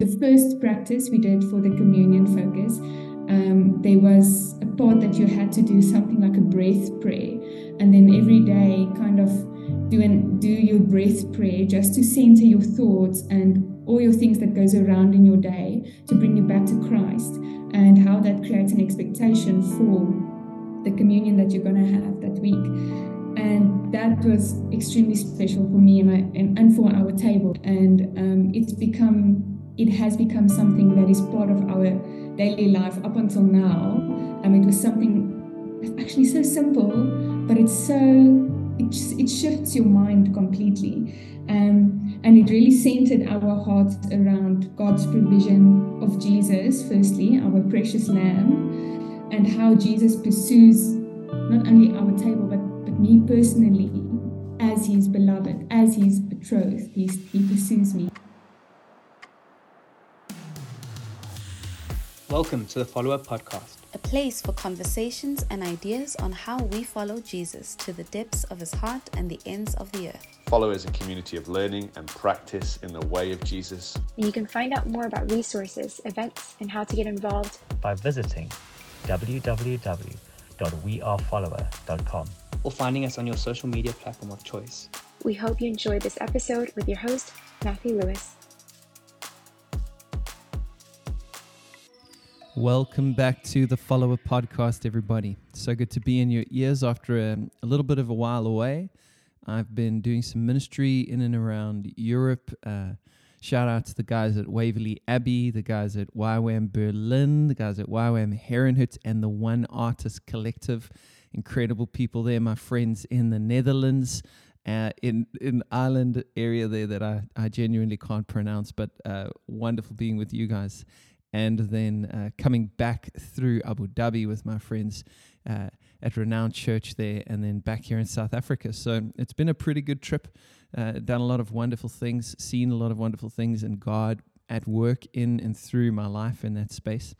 The first practice we did for the communion focus, um, there was a part that you had to do something like a breath prayer, and then every day kind of do and do your breath prayer just to center your thoughts and all your things that goes around in your day to bring you back to Christ, and how that creates an expectation for the communion that you're going to have that week. And that was extremely special for me and, and, and for our table. And um, it's become it has become something that is part of our daily life up until now um, it was something actually so simple but it's so it, it shifts your mind completely um, and it really centered our hearts around god's provision of jesus firstly our precious lamb and how jesus pursues not only our table but but me personally as his beloved, as his betrothed. He's, he pursues me. Welcome to the Follower Podcast, a place for conversations and ideas on how we follow Jesus to the depths of his heart and the ends of the earth. Follow is a community of learning and practice in the way of Jesus. And you can find out more about resources, events, and how to get involved by visiting www.wearefollower.com or finding us on your social media platform of choice. We hope you enjoyed this episode with your host, Matthew Lewis. Welcome back to the Follower Podcast, everybody. So good to be in your ears after a, a, little bit of a while away. I've been doing some ministry in and around Europe. Uh, shout out to the guys at Waverley Abbey, the guys at YWAM Berlin, the guys at YWAM Herrnhut, and the One Artist Collective incredible people there, my friends in the Netherlands, uh, in in Ireland area there that I, I genuinely can't pronounce, but uh, wonderful being with you guys. And then uh, coming back through Abu Dhabi with my friends uh, at Renowned Church there, and then back here in South Africa. So it's been a pretty good trip. Uh, done a lot of wonderful things, seen a lot of wonderful things, and God at work in and through my life in that space.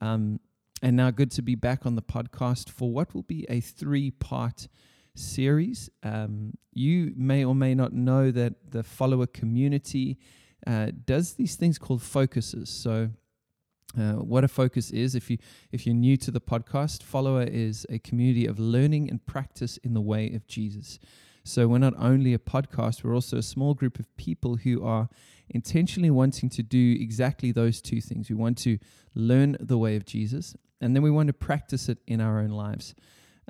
Um, and now, good to be back on the podcast for what will be a three part series. Um, you may or may not know that the follower community uh, does these things called focuses. So, uh, what a focus is, if you if you're new to the podcast, follower is a community of learning and practice in the way of Jesus. So we're not only a podcast, we're also a small group of people who are intentionally wanting to do exactly those two things. We want to learn the way of Jesus and then we want to practice it in our own lives.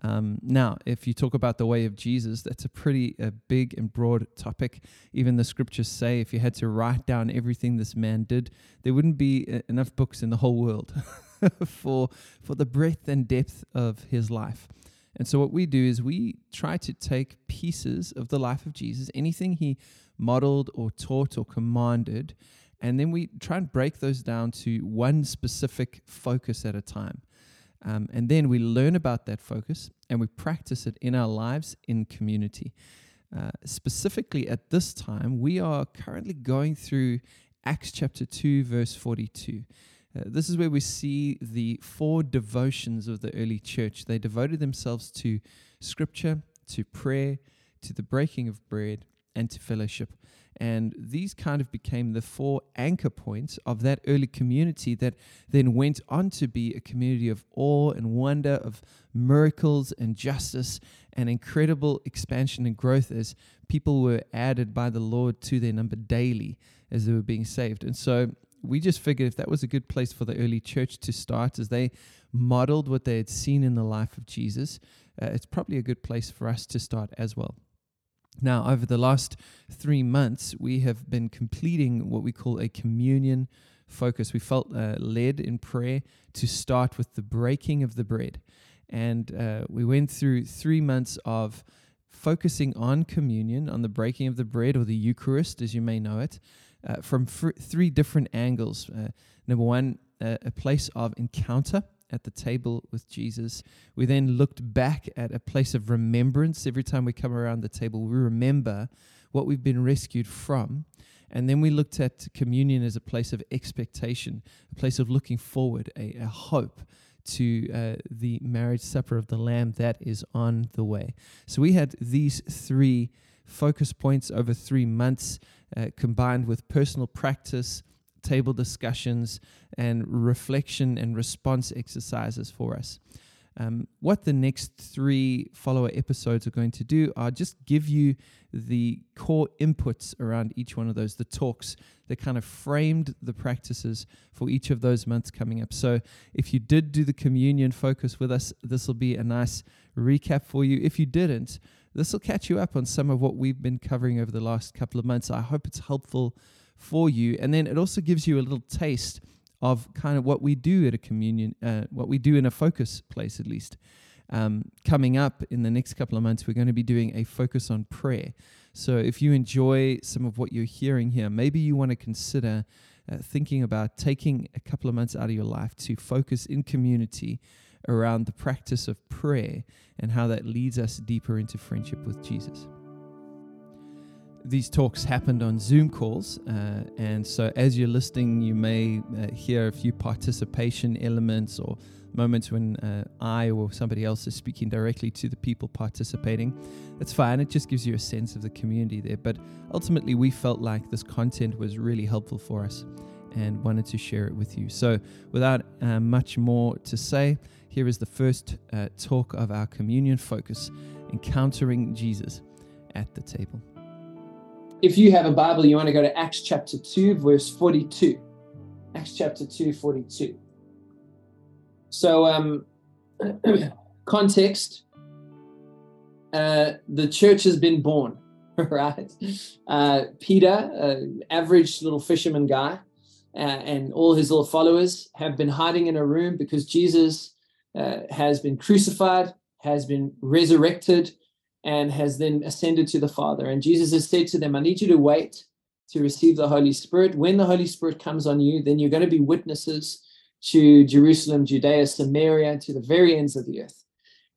Um, now, if you talk about the way of Jesus, that's a pretty big and broad topic. Even the scriptures say if you had to write down everything this man did, there wouldn't be uh, enough books in the whole world for, for the breadth and depth of his life. And so, what we do is we try to take pieces of the life of Jesus, anything he modeled or taught or commanded, and then we try and break those down to one specific focus at a time. Um, and then we learn about that focus and we practice it in our lives in community. Uh, specifically, at this time, we are currently going through Acts chapter 2, verse 42. Uh, this is where we see the four devotions of the early church. They devoted themselves to scripture, to prayer, to the breaking of bread, and to fellowship. And these kind of became the four anchor points of that early community that then went on to be a community of awe and wonder, of miracles and justice and incredible expansion and growth as people were added by the Lord to their number daily as they were being saved. And so we just figured if that was a good place for the early church to start as they modeled what they had seen in the life of Jesus, uh, it's probably a good place for us to start as well. Now, over the last three months, we have been completing what we call a communion focus. We felt uh, led in prayer to start with the breaking of the bread. And uh, we went through three months of focusing on communion, on the breaking of the bread or the Eucharist, as you may know it, uh, from fr- three different angles. Uh, number one, uh, a place of encounter at the table with Jesus. We then looked back at a place of remembrance. Every time we come around the table, we remember what we've been rescued from. And then we looked at communion as a place of expectation, a place of looking forward, a, a hope to uh, the marriage supper of the Lamb that is on the way. So we had these three focus points over three months, uh, combined with personal practice, table discussions and reflection and response exercises for us. Um, what the next three follower episodes are going to do are just give you the core inputs around each one of those, the talks that kind of framed the practices for each of those months coming up. So if you did do the communion focus with us, this will be a nice recap for you. If you didn't, this will catch you up on some of what we've been covering over the last couple of months. I hope it's helpful for you. And then it also gives you a little taste of kind of what we do at a communion, uh, what we do in a focus place at least. Um, coming up in the next couple of months, we're going to be doing a focus on prayer. So if you enjoy some of what you're hearing here, maybe you want to consider uh, thinking about taking a couple of months out of your life to focus in community around the practice of prayer and how that leads us deeper into friendship with Jesus. These talks happened on Zoom calls, uh, and so as you're listening, you may uh, hear a few participation elements or moments when uh, I or somebody else is speaking directly to the people participating. That's fine, it just gives you a sense of the community there. But ultimately, we felt like this content was really helpful for us and wanted to share it with you. So, without uh, much more to say, here is the first uh, talk of our communion focus encountering Jesus at the table. If you have a Bible, you want to go to Acts chapter 2, verse 42. Acts chapter 2, 42. So, um, context uh, the church has been born, right? Uh, Peter, uh, average little fisherman guy, uh, and all his little followers have been hiding in a room because Jesus uh, has been crucified, has been resurrected, and has then ascended to the Father. And Jesus has said to them, I need you to wait to receive the Holy Spirit. When the Holy Spirit comes on you, then you're going to be witnesses to Jerusalem, Judea, Samaria, to the very ends of the earth.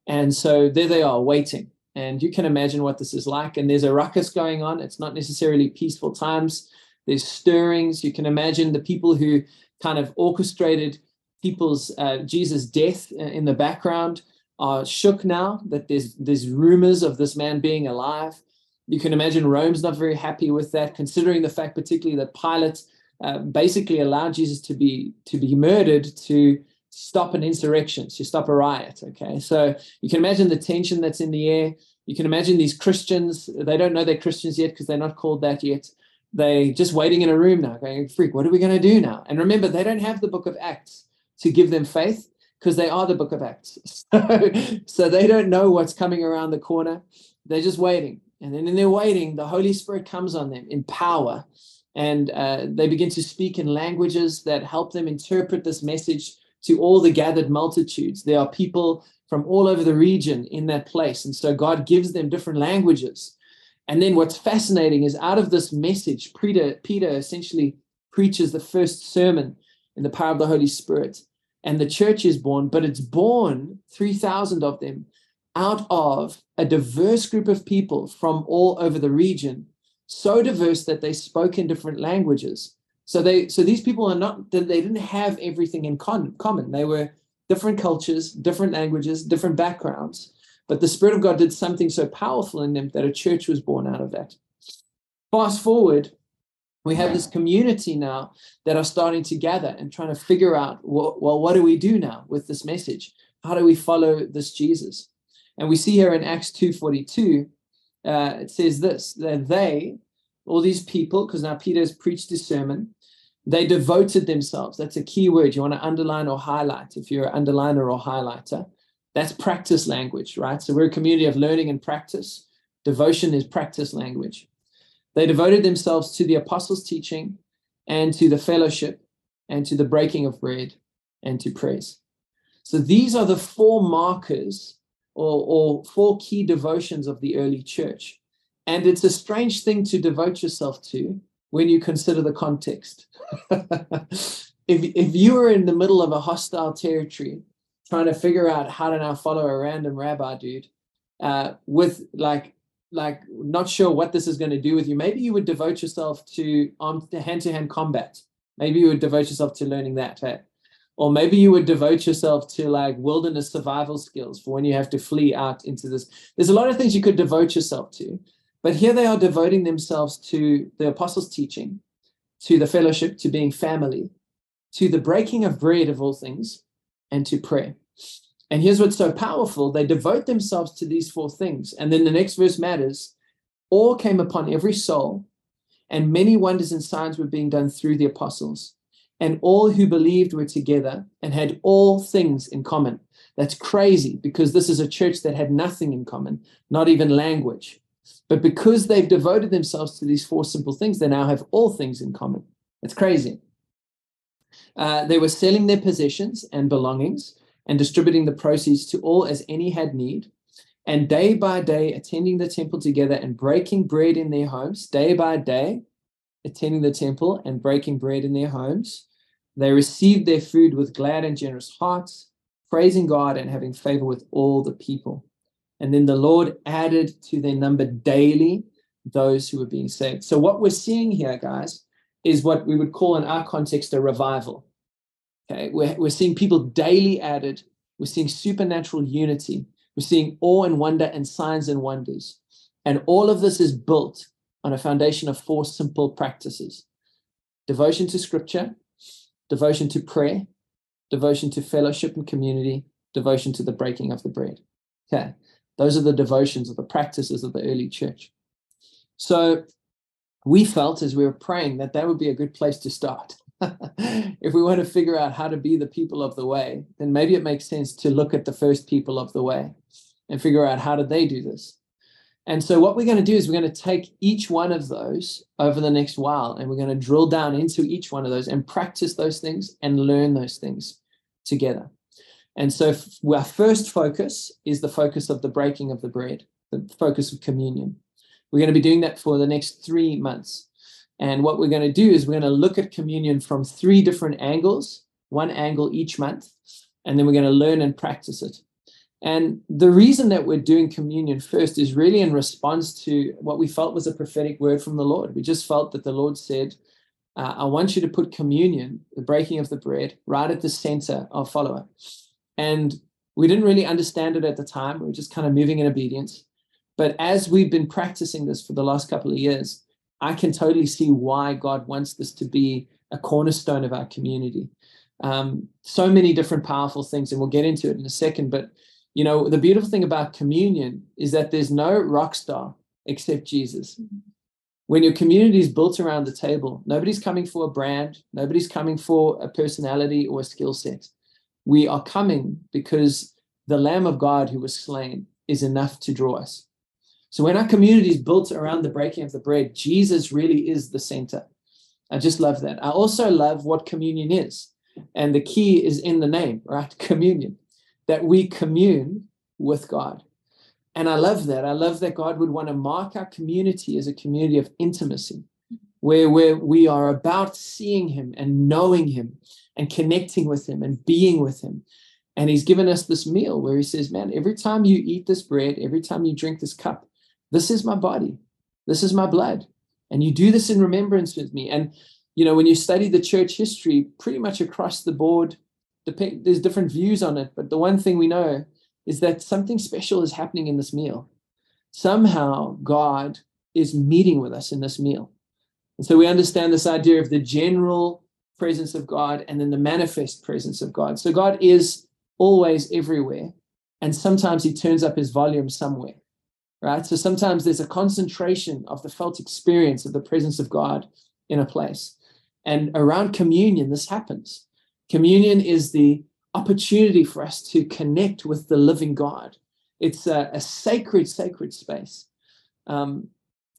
And so there they are waiting. And you can imagine what this is like. And there's a ruckus going on. It's not necessarily peaceful times. There's stirrings. You can imagine the people who kind of orchestrated people's uh, Jesus' death in the background are shook now that there's there's rumors of this man being alive. You can imagine Rome's not very happy with that, considering the fact, particularly that Pilate uh, basically allowed Jesus to be to be murdered to stop an insurrection, to stop a riot. Okay, so you can imagine the tension that's in the air. You can imagine these Christians; they don't know they're Christians yet because they're not called that yet. They just waiting in a room now, going, "Freak, what are we going to do now?" And remember, they don't have the Book of Acts to give them faith because they are the Book of Acts. So, they don't know what's coming around the corner. They're just waiting, and then in their waiting, the Holy Spirit comes on them in power and uh, they begin to speak in languages that help them interpret this message to all the gathered multitudes. There are people from all over the region in that place. And so God gives them different languages. And then what's fascinating is out of this message, Peter, Peter essentially preaches the first sermon in the power of the Holy Spirit. And the church is born, but it's born, 3,000 of them, out of a diverse group of people from all over the region so diverse that they spoke in different languages. So they so these people are not they didn't have everything in con, common. They were different cultures, different languages, different backgrounds. But the Spirit of God did something so powerful in them that a church was born out of that. Fast forward, we have this community now that are starting to gather and trying to figure out well, well what do we do now with this message? How do we follow this Jesus? And we see here in Acts 2:42 uh, it says this that they, all these people, because now Peter has preached his sermon, they devoted themselves. That's a key word you want to underline or highlight if you're an underliner or highlighter. That's practice language, right? So we're a community of learning and practice. Devotion is practice language. They devoted themselves to the apostles' teaching and to the fellowship and to the breaking of bread and to praise. So these are the four markers or, or four key devotions of the early church. And it's a strange thing to devote yourself to when you consider the context. if, if you were in the middle of a hostile territory trying to figure out how to now follow a random rabbi dude uh, with like like not sure what this is going to do with you maybe you would devote yourself to um, armed hand-to-hand combat maybe you would devote yourself to learning that hey? or maybe you would devote yourself to like wilderness survival skills for when you have to flee out into this there's a lot of things you could devote yourself to but here they are devoting themselves to the apostles teaching to the fellowship, to being family, to the breaking of bread of all things, and to prayer. And here's what's so powerful they devote themselves to these four things. And then the next verse matters awe came upon every soul, and many wonders and signs were being done through the apostles. And all who believed were together and had all things in common. That's crazy because this is a church that had nothing in common, not even language. But because they've devoted themselves to these four simple things, they now have all things in common. It's crazy. Uh, they were selling their possessions and belongings and distributing the proceeds to all as any had need. And day by day, attending the temple together and breaking bread in their homes, day by day, attending the temple and breaking bread in their homes. They received their food with glad and generous hearts, praising God and having favor with all the people. And then the Lord added to their number daily those who were being saved. So, what we're seeing here, guys, is what we would call in our context a revival. Okay, we're, we're seeing people daily added, we're seeing supernatural unity, we're seeing awe and wonder and signs and wonders. And all of this is built on a foundation of four simple practices devotion to scripture, devotion to prayer, devotion to fellowship and community, devotion to the breaking of the bread. Okay, those are the devotions or the practices of the early church. So we felt as we were praying that that would be a good place to start. if we want to figure out how to be the people of the way, then maybe it makes sense to look at the first people of the way and figure out how did they do this. And so what we're going to do is we're going to take each one of those over the next while and we're going to drill down into each one of those and practice those things and learn those things together. And so our first focus is the focus of the breaking of the bread, the focus of communion. We're going to be doing that for the next three months. And what we're going to do is we're going to look at communion from three different angles, one angle each month, and then we're going to learn and practice it. And the reason that we're doing communion first is really in response to what we felt was a prophetic word from the Lord. We just felt that the Lord said, uh, I want you to put communion, the breaking of the bread, right at the center of follower. And we didn't really understand it at the time. We were just kind of moving in obedience. But as we've been practicing this for the last couple of years, I can totally see why God wants this to be a cornerstone of our community. Um, so many different powerful things, and we'll get into it in a second. But you know, the beautiful thing about communion is that there's no rock star except Jesus. When your community is built around the table, nobody's coming for a brand, nobody's coming for a personality or a skill set. We are coming because the Lamb of God who was slain is enough to draw us. So when our community is built around the breaking of the bread, Jesus really is the center. I just love that. I also love what communion is. And the key is in the name, right? Communion, that we commune with God. And I love that. I love that God would want to mark our community as a community of intimacy, where, where we are about seeing Him and knowing Him and connecting with Him and being with Him. And He's given us this meal where He says, Man, every time you eat this bread, every time you drink this cup, this is my body. This is my blood. And you do this in remembrance with me. And, you know, when you study the church history, pretty much across the board, there's different views on it. But the one thing we know is that something special is happening in this meal. Somehow God is meeting with us in this meal. And so we understand this idea of the general presence of God and then the manifest presence of God. So God is always everywhere. And sometimes he turns up his volume somewhere right? So sometimes there's a concentration of the felt experience of the presence of God in a place. And around communion, this happens. Communion is the opportunity for us to connect with the living God. It's a, a sacred, sacred space. Um,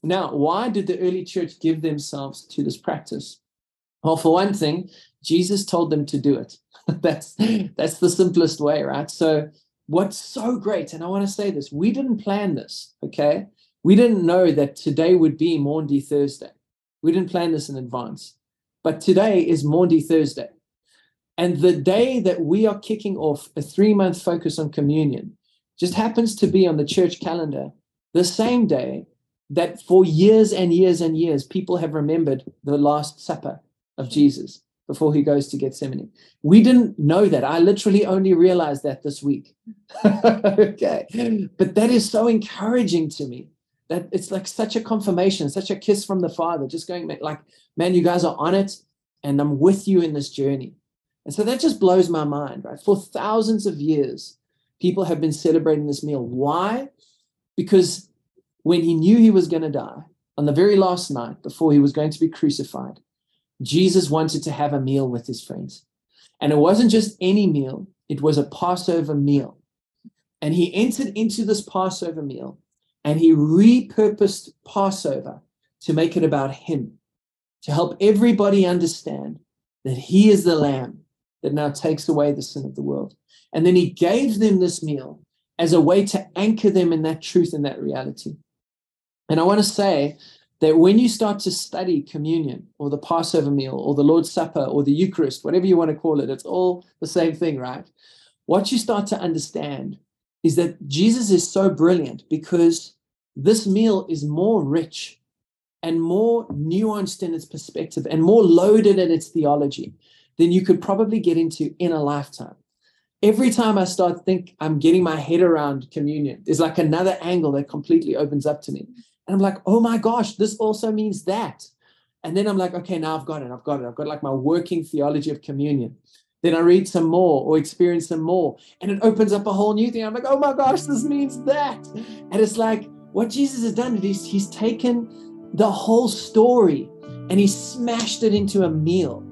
now, why did the early church give themselves to this practice? Well, for one thing, Jesus told them to do it. that's that's the simplest way, right? So what's so great, and I want to say this, we didn't plan this, okay? We didn't know that today would be Maundy Thursday. We didn't plan this in advance. But today is Maundy Thursday. And the day that we are kicking off a three month focus on communion just happens to be on the church calendar the same day that for years and years and years people have remembered the Last Supper of Jesus before he goes to Gethsemane. We didn't know that. I literally only realized that this week. okay. But that is so encouraging to me that it's like such a confirmation, such a kiss from the Father, just going like, man, you guys are on it, and I'm with you in this journey. And so that just blows my mind, right? For thousands of years, people have been celebrating this meal. Why? Because when he knew he was going to die, on the very last night before he was going to be crucified, Jesus wanted to have a meal with his friends. And it wasn't just any meal, it was a Passover meal. And he entered into this Passover meal and he repurposed Passover to make it about him, to help everybody understand that he is the lamb that now takes away the sin of the world. And then he gave them this meal as a way to anchor them in that truth and that reality. And I want to say that when you start to study communion or the Passover meal or the Lord's Supper or the Eucharist, whatever you want to call it, it's all the same thing, right? What you start to understand is that Jesus is so brilliant because this meal is more rich and more nuanced in its perspective and more loaded in its theology than you could probably get into in a lifetime. Every time I start think I'm getting my head around communion, there's like another angle that completely opens up to me. And I'm like, oh my gosh, this also means that. And then I'm like, okay, now I've got it. I've got it. I've got like my working theology of communion. Then I read some more or experience some more, and it opens up a whole new thing. I'm like, oh my gosh, this means that. And it's like what Jesus has done is he's taken the whole story and he's smashed it into a meal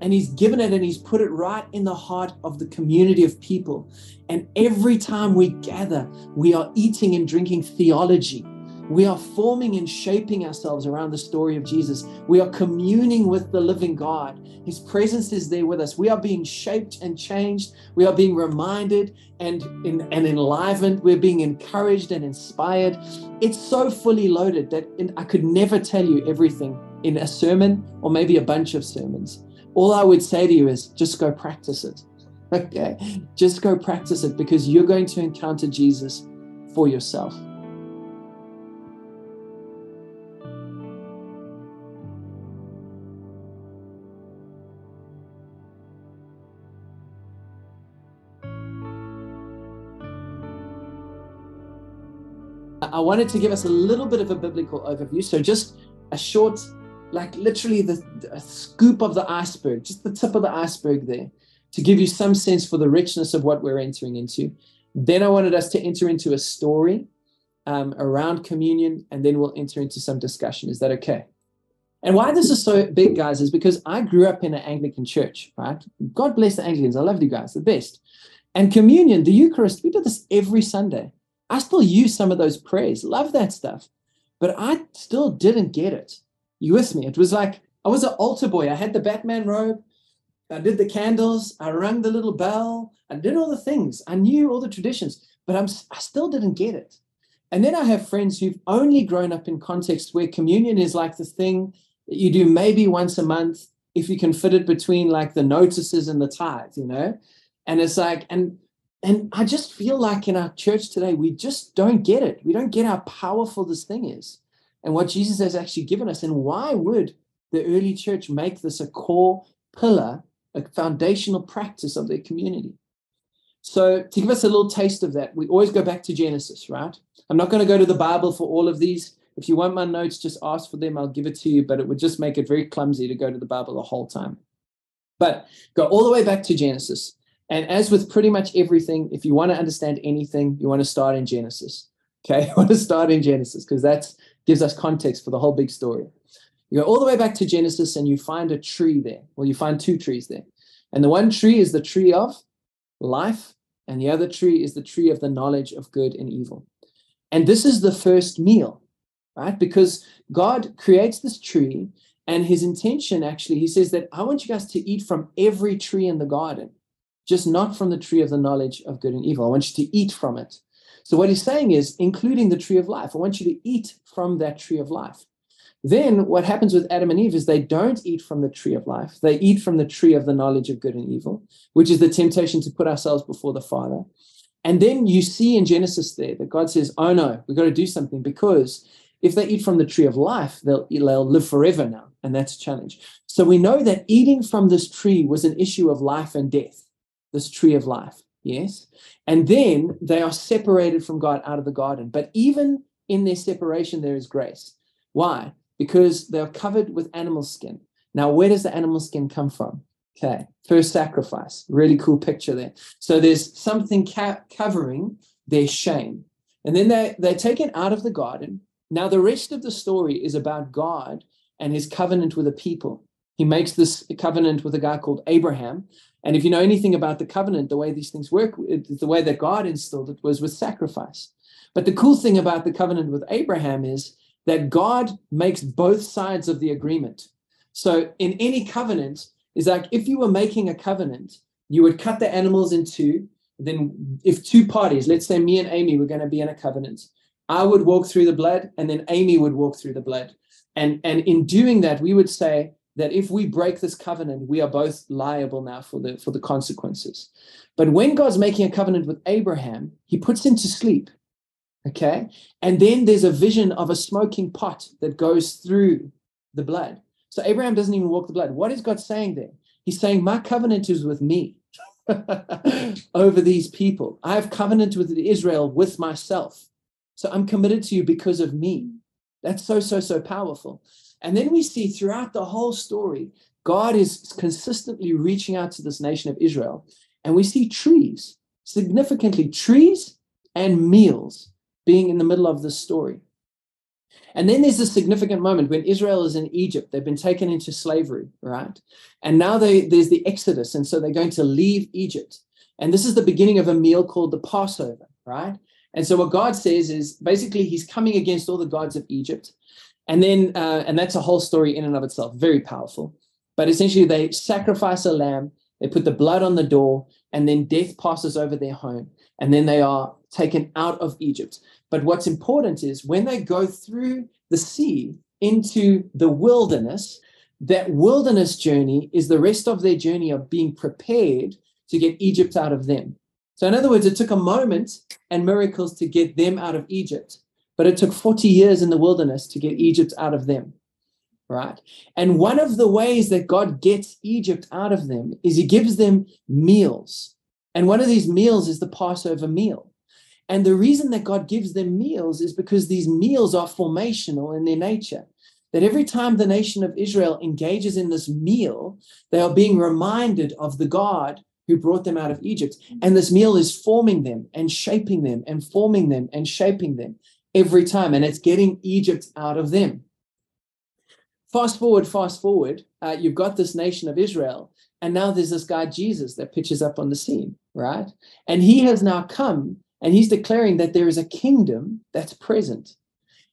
and he's given it and he's put it right in the heart of the community of people. And every time we gather, we are eating and drinking theology we are forming and shaping ourselves around the story of Jesus. We are communing with the living God. His presence is there with us. We are being shaped and changed. We are being reminded and, and, and enlivened. We're being encouraged and inspired. It's so fully loaded that I could never tell you everything in a sermon or maybe a bunch of sermons. All I would say to you is just go practice it. Okay, just go practice it because you're going to encounter Jesus for yourself. I wanted to give us a little bit of a biblical overview. So, just a short, like literally the, the scoop of the iceberg, just the tip of the iceberg there, to give you some sense for the richness of what we're entering into. Then I wanted us to enter into a story um, around communion, and then we'll enter into some discussion. Is that okay? And why this is so big, guys, is because I grew up in an Anglican church, right? God bless the Anglicans. I love you guys, the best. And communion, the Eucharist, we do this every Sunday. I still use some of those prayers, love that stuff, but I still didn't get it. You with me? It was like I was an altar boy. I had the Batman robe. I did the candles. I rang the little bell. I did all the things. I knew all the traditions, but I'm I still didn't get it. And then I have friends who've only grown up in context where communion is like the thing that you do maybe once a month if you can fit it between like the notices and the tithe, you know? And it's like, and and I just feel like in our church today, we just don't get it. We don't get how powerful this thing is and what Jesus has actually given us. And why would the early church make this a core pillar, a foundational practice of their community? So, to give us a little taste of that, we always go back to Genesis, right? I'm not going to go to the Bible for all of these. If you want my notes, just ask for them. I'll give it to you, but it would just make it very clumsy to go to the Bible the whole time. But go all the way back to Genesis. And as with pretty much everything, if you want to understand anything, you want to start in Genesis. Okay, you want to start in Genesis because that gives us context for the whole big story. You go all the way back to Genesis and you find a tree there. Well, you find two trees there. And the one tree is the tree of life, and the other tree is the tree of the knowledge of good and evil. And this is the first meal, right? Because God creates this tree, and his intention actually, he says that I want you guys to eat from every tree in the garden just not from the tree of the knowledge of good and evil. I want you to eat from it. So, what he's saying is, including the tree of life, I want you to eat from that tree of life. Then, what happens with Adam and Eve is they don't eat from the tree of life. They eat from the tree of the knowledge of good and evil, which is the temptation to put ourselves before the Father. And then you see in Genesis there that God says, Oh no, we've got to do something because if they eat from the tree of life, they'll, they'll live forever now. And that's a challenge. So we know that eating from this tree was an issue of life and death this tree of life. Yes. And then they are separated from God out of the garden. But even in their separation, there is grace. Why? Because they're covered with animal skin. Now, where does the animal skin come from? Okay, first sacrifice. Really cool picture there. So there's something ca- covering their shame. And then they, they're taken out of the garden. Now, the rest of the story is about God and his covenant with a people. He makes this covenant with a guy called Abraham. And if you know anything about the covenant, the way these things work, the way that God instilled it was with sacrifice. But the cool thing about the covenant with Abraham is that God makes both sides of the agreement. So in any covenant, is like if you were making a covenant, you would cut the animals in two. Then, if two parties, let's say me and Amy, were going to be in a covenant, I would walk through the blood, and then Amy would walk through the blood. And and in doing that, we would say that if we break this covenant, we are both liable now for the for the consequences. But when God's making a covenant with Abraham, he puts him to sleep. Okay. And then there's a vision of a smoking pot that goes through the blood. So Abraham doesn't even walk the blood. What is God saying there? He's saying, My covenant is with me over these people. I have covenant with Israel with myself. So I'm committed to you because of me. That's so, so, so powerful. And then we see throughout the whole story, God is consistently reaching out to this nation of Israel. And we see trees, significantly trees and meals being in the middle of this story. And then there's a significant moment when Israel is in Egypt. They've been taken into slavery, right? And now they, there's the Exodus. And so they're going to leave Egypt. And this is the beginning of a meal called the Passover, right? And so what God says is basically he's coming against all the gods of Egypt. And then, uh, and that's a whole story in and of itself, very powerful. But essentially, they sacrifice a lamb, they put the blood on the door, and then death passes over their home. And then they are taken out of Egypt. But what's important is when they go through the sea into the wilderness, that wilderness journey is the rest of their journey of being prepared to get Egypt out of them. So, in other words, it took a moment and miracles to get them out of Egypt, but it took 40 years in the wilderness to get Egypt out of them. Right. And one of the ways that God gets Egypt out of them is he gives them meals. And one of these meals is the Passover meal. And the reason that God gives them meals is because these meals are formational in their nature. That every time the nation of Israel engages in this meal, they are being reminded of the God who brought them out of Egypt. And this meal is forming them and shaping them and forming them and shaping them every time. And it's getting Egypt out of them. Fast forward, fast forward, uh, you've got this nation of Israel. And now there's this guy, Jesus, that pitches up on the scene, right? And he has now come and he's declaring that there is a kingdom that's present.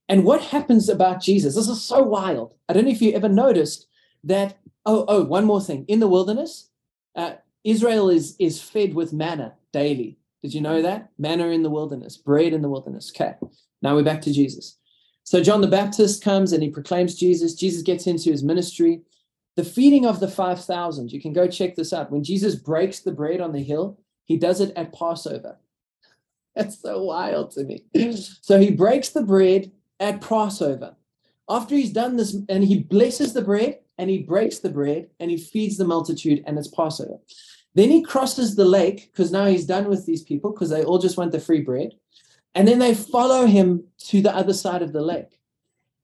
And what happens about Jesus? This is so wild. I don't know if you ever noticed that. Oh, oh, one more thing. In the wilderness, uh, Israel is, is fed with manna daily. Did you know that? Manna in the wilderness, bread in the wilderness. Okay, now we're back to Jesus. So John the Baptist comes and he proclaims Jesus. Jesus gets into his ministry. The feeding of the 5,000, you can go check this out. When Jesus breaks the bread on the hill, he does it at Passover. That's so wild to me. So he breaks the bread at Passover. After he's done this, and he blesses the bread and he breaks the bread and he feeds the multitude, and it's Passover. Then he crosses the lake because now he's done with these people because they all just want the free bread. And then they follow him to the other side of the lake.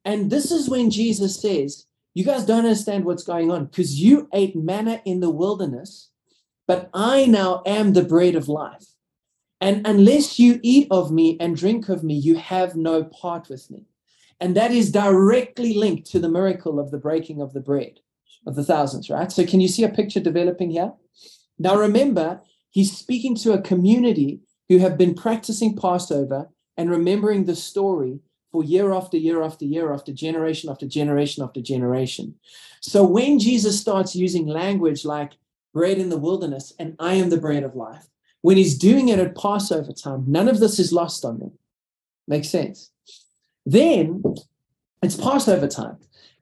And this is when Jesus says, You guys don't understand what's going on because you ate manna in the wilderness, but I now am the bread of life. And unless you eat of me and drink of me, you have no part with me. And that is directly linked to the miracle of the breaking of the bread of the thousands, right? So, can you see a picture developing here? Now, remember, he's speaking to a community who have been practicing Passover and remembering the story for year after year after year after generation after generation after generation. So, when Jesus starts using language like bread in the wilderness and I am the bread of life, when he's doing it at Passover time, none of this is lost on them. Makes sense. Then it's Passover time.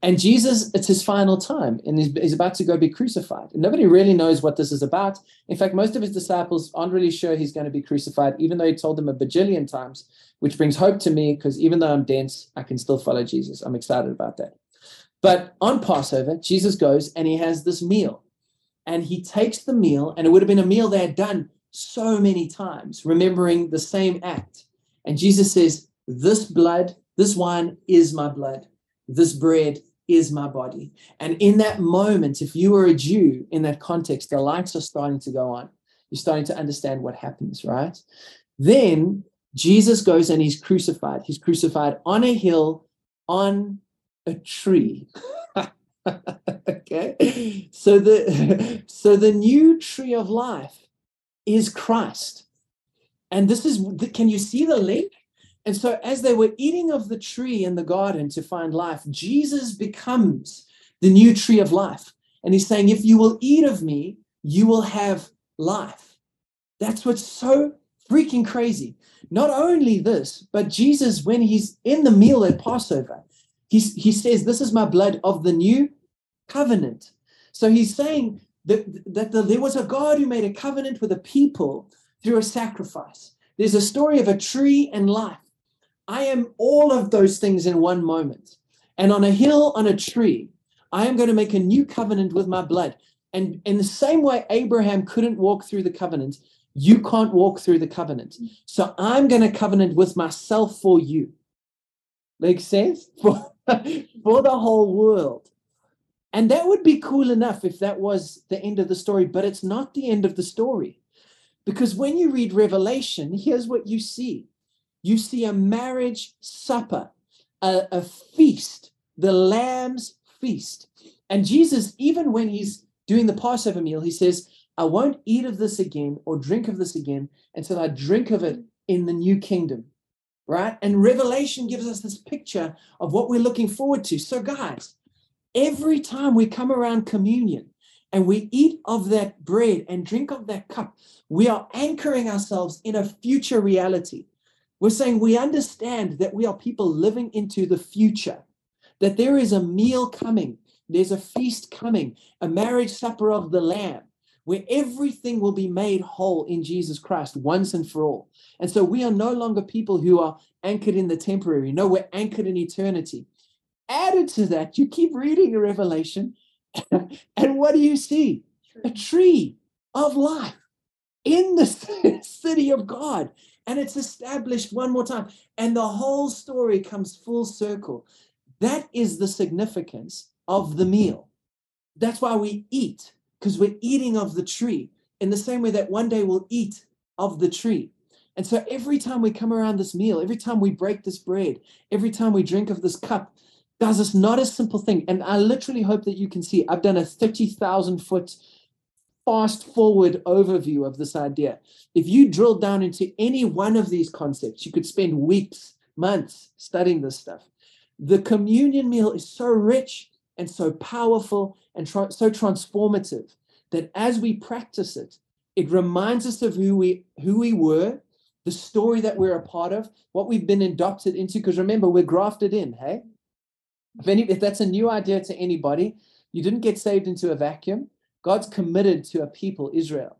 And Jesus, it's his final time, and he's, he's, about to go be crucified. And nobody really knows what this is about. In fact, most of his disciples aren't really sure he's going to be crucified, even though he told them a bajillion times, which brings hope to me because even though I'm dense, I can still follow Jesus. I'm excited about that. But on Passover, Jesus goes and he has this meal. And he takes the meal, and it would have been a meal they had done so many times, remembering the same act. And Jesus says, This blood, this wine is my blood. This bread is my body. And in that moment, if you were a Jew in that context, the lights are starting to go on. You're starting to understand what happens, right? Then Jesus goes and he's crucified. He's crucified on a hill, on a tree. okay. So the so the new tree of life is Christ. And this is can you see the link? And so as they were eating of the tree in the garden to find life, Jesus becomes the new tree of life. And he's saying, if you will eat of me, you will have life. That's what's so freaking crazy. Not only this, but Jesus, when he's in the meal at Passover, he's, he says, This is my blood of the new covenant. So he's saying that, that the, there was a God who made a covenant with a people through a sacrifice. There's a story of a tree and life. I am all of those things in one moment. And on a hill, on a tree, I am going to make a new covenant with my blood. And in the same way Abraham couldn't walk through the covenant, you can't walk through the covenant. So I'm going to covenant with myself for you. Makes sense? For, for the whole world. And that would be cool enough if that was the end of the story, but it's not the end of the story. Because when you read Revelation, here's what you see you see a marriage supper, a, a feast, the Lamb's feast. And Jesus, even when he's doing the Passover meal, he says, I won't eat of this again or drink of this again until I drink of it in the new kingdom. Right? And Revelation gives us this picture of what we're looking forward to. So, guys, every time we come around communion and we eat of that bread and drink of that cup, we are anchoring ourselves in a future reality. We're saying we understand that we are people living into the future, that there is a meal coming, there's a feast coming, a marriage supper of the Lamb where everything will be made whole in Jesus Christ once and for all. And so we are no longer people who are anchored in the temporary. No, we're anchored in eternity. Added to that, you keep reading a Revelation, and what do you see? A tree of life in the city of God. And it's established one more time. And the whole story comes full circle. That is the significance of the meal. That's why we eat because we're eating of the tree in the same way that one day we'll eat of the tree. And so every time we come around this meal, every time we break this bread, every time we drink of this cup, guys, it's not a simple thing. And I literally hope that you can see I've done a 30,000 foot fast forward overview of this idea. If you drill down into any one of these concepts, you could spend weeks, months studying this stuff. The communion meal is so rich and so powerful and tra- so transformative that as we practice it, it reminds us of who we who we were, the story that we're a part of, what we've been adopted into. Because remember, we're grafted in. Hey, if any if that's a new idea to anybody, you didn't get saved into a vacuum. God's committed to a people, Israel,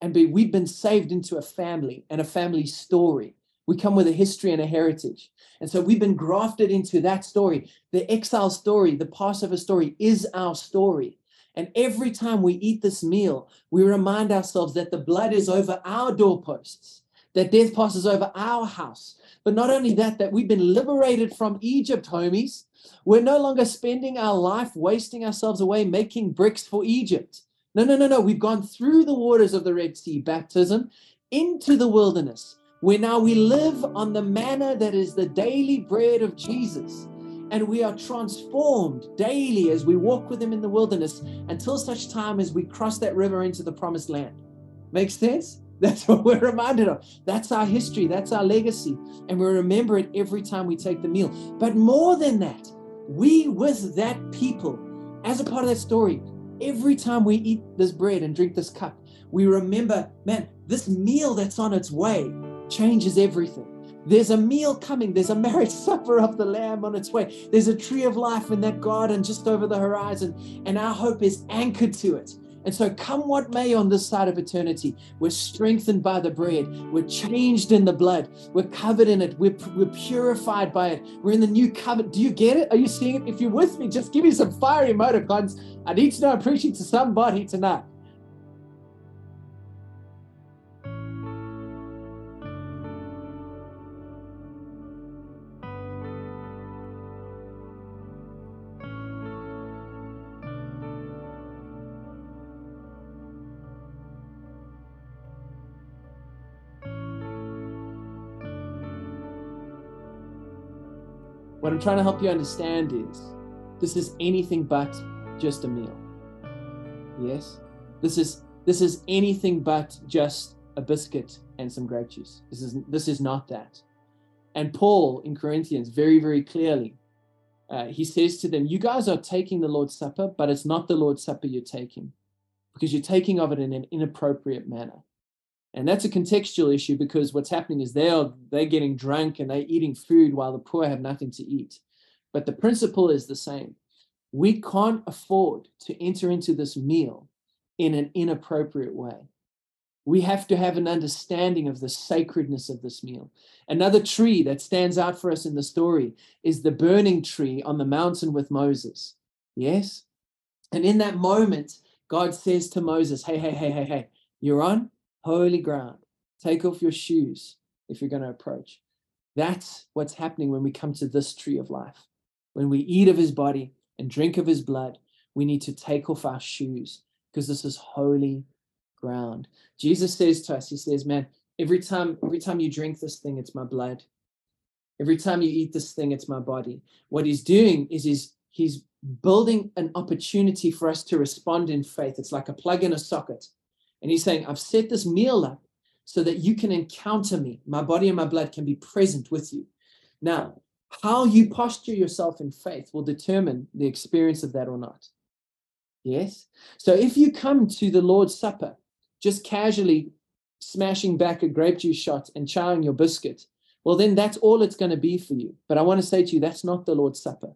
and we've been saved into a family and a family story. We come with a history and a heritage. And so we've been grafted into that story. The exile story, the Passover story is our story. And every time we eat this meal, we remind ourselves that the blood is over our doorposts, that death passes over our house. But not only that, that we've been liberated from Egypt, homies. We're no longer spending our life wasting ourselves away making bricks for Egypt. No, no, no, no. We've gone through the waters of the Red Sea, baptism, into the wilderness where now we live on the manna that is the daily bread of Jesus. And we are transformed daily as we walk with Him in the wilderness until such time as we cross that river into the promised land. Makes sense? That's what we're reminded of. That's our history. That's our legacy. And we remember it every time we take the meal. But more than that, we with that people, as a part of that story, every time we eat this bread and drink this cup, we remember, man, this meal that's on its way changes everything. There's a meal coming. There's a marriage supper of the Lamb on its way. There's a tree of life in that garden just over the horizon, and our hope is anchored to it. And so, come what may on this side of eternity, we're strengthened by the bread. We're changed in the blood. We're covered in it. We're, we're purified by it. We're in the new covenant. Do you get it? Are you seeing it? If you're with me, just give me some fiery emoticons. I need to know I'm preaching to somebody tonight. What I'm trying to help you understand is this is anything but just a meal. Yes? This is this is anything but just a biscuit and some grape juice. This is this is not that. And Paul in Corinthians very very clearly uh, he says to them, "You guys are taking the Lord's Supper, but it's not the Lord's Supper you're taking, because you're taking of it in an inappropriate manner." And that's a contextual issue because what's happening is they're they're getting drunk and they're eating food while the poor have nothing to eat. But the principle is the same. We can't afford to enter into this meal in an inappropriate way. We have to have an understanding of the sacredness of this meal. Another tree that stands out for us in the story is the burning tree on the mountain with Moses. Yes? And in that moment, God says to Moses, Hey, hey, hey, hey, hey, you're on holy ground. Take off your shoes if you're going to approach. That's what's happening when we come to this tree of life. When we eat of his body and drink of his blood, we need to take off our shoes because this is holy ground. Jesus says to us, He says, Man, every time, every time you drink this thing, it's my blood. Every time you eat this thing, it's my body. What he's doing is he's he's building an opportunity for us to respond in faith. It's like a plug in a socket. And he's saying, I've set this meal up so that you can encounter me. My body and my blood can be present with you. Now, how you posture yourself in faith will determine the experience of that or not. Yes? So if you come to the Lord's Supper just casually smashing back a grape juice shot and chowing your biscuit, well, then that's all it's going to be for you. But I want to say to you, that's not the Lord's Supper.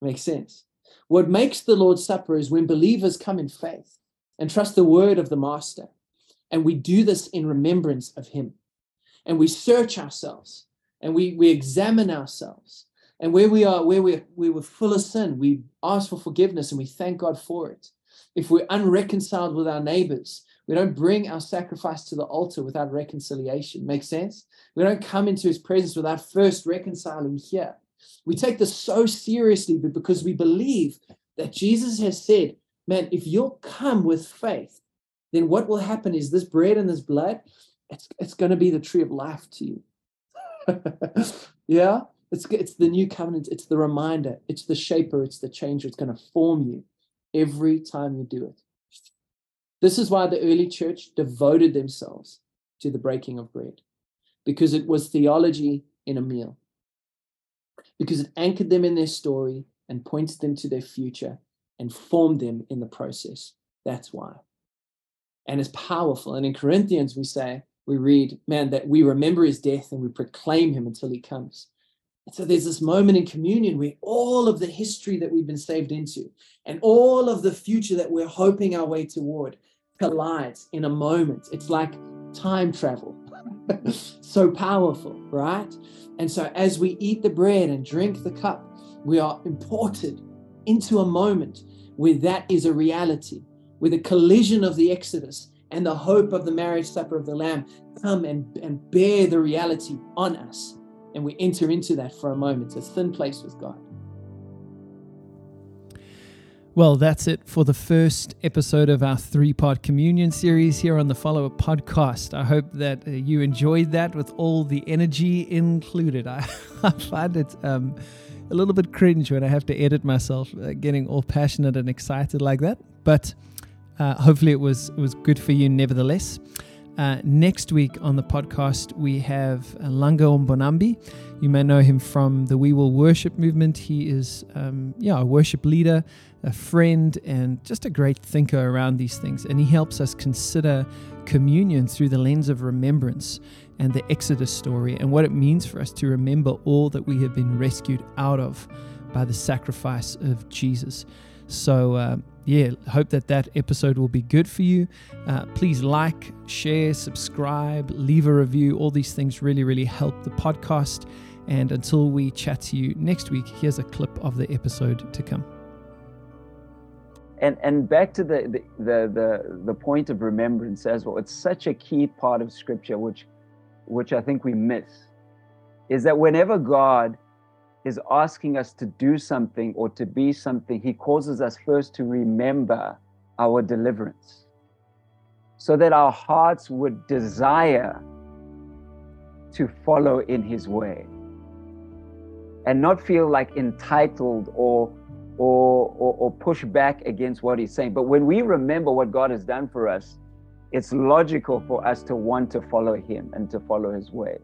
Makes sense. What makes the Lord's Supper is when believers come in faith and trust the word of the Master. And we do this in remembrance of Him. And we search ourselves and we, we examine ourselves. And where we are, where we, we were full of sin, we ask for forgiveness and we thank God for it. If we're unreconciled with our neighbors, we don't bring our sacrifice to the altar without reconciliation. Make sense? We don't come into his presence without first reconciling here. We take this so seriously because we believe that Jesus has said, man, if you'll come with faith, then what will happen is this bread and this blood, it's, it's going to be the tree of life to you. yeah? It's, it's the new covenant. It's the reminder. It's the shaper. It's the changer. It's going to form you every time you do it. This is why the early church devoted themselves to the breaking of bread, because it was theology in a meal, because it anchored them in their story and pointed them to their future and formed them in the process. That's why. And it's powerful. And in Corinthians, we say, we read, man, that we remember his death and we proclaim him until he comes. And so there's this moment in communion where all of the history that we've been saved into and all of the future that we're hoping our way toward collides in a moment. It's like time travel. so powerful, right? And so as we eat the bread and drink the cup, we are imported into a moment where that is a reality, where the collision of the Exodus and the hope of the marriage supper of the Lamb come and, and bear the reality on us. And we enter into that for a moment, a thin place with God. Well, that's it for the first episode of our three part communion series here on the Follower podcast. I hope that uh, you enjoyed that with all the energy included. I, I find it um, a little bit cringe when I have to edit myself uh, getting all passionate and excited like that, but uh, hopefully it was, it was good for you nevertheless. Uh, next week on the podcast, we have Langa Mbonambi. You may know him from the We Will Worship movement. He is, um, yeah, a worship leader, a friend, and just a great thinker around these things. And he helps us consider communion through the lens of remembrance and the Exodus story and what it means for us to remember all that we have been rescued out of by the sacrifice of Jesus. So, uh, yeah, hope that that episode will be good for you. Uh, please like, share, subscribe, leave a review. All these things really, really help the podcast. And until we chat to you next week, here's a clip of the episode to come. And and back to the the the the, the point of remembrance as well. It's such a key part of Scripture, which which I think we miss, is that whenever God is asking us to do something or to be something, He causes us first to remember our deliverance so that our hearts would desire to follow in His way. and not feel like entitled or or, or, or push back against what he's saying. But when we remember what God has done for us, it's logical for us to want to follow him and to follow his way.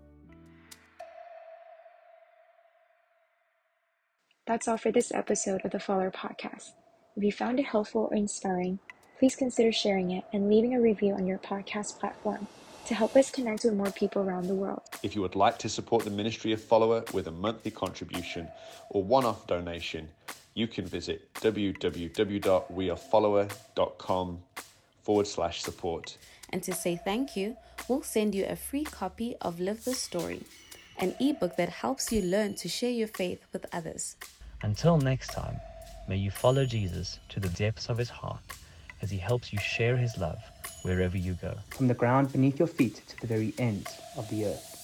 That's all for this episode of the Follower Podcast. If you found it helpful or inspiring, please consider sharing it and leaving a review on your podcast platform to help us connect with more people around the world. If you would like to support the ministry of Follower with a monthly contribution or one off donation, you can visit www.wearefollower.com forward slash support. And to say thank you, we'll send you a free copy of Live the Story, an ebook that helps you learn to share your faith with others. Until next time, may you follow Jesus to the depths of his heart as he helps you share his love wherever you go. From the ground beneath your feet to the very ends of the earth.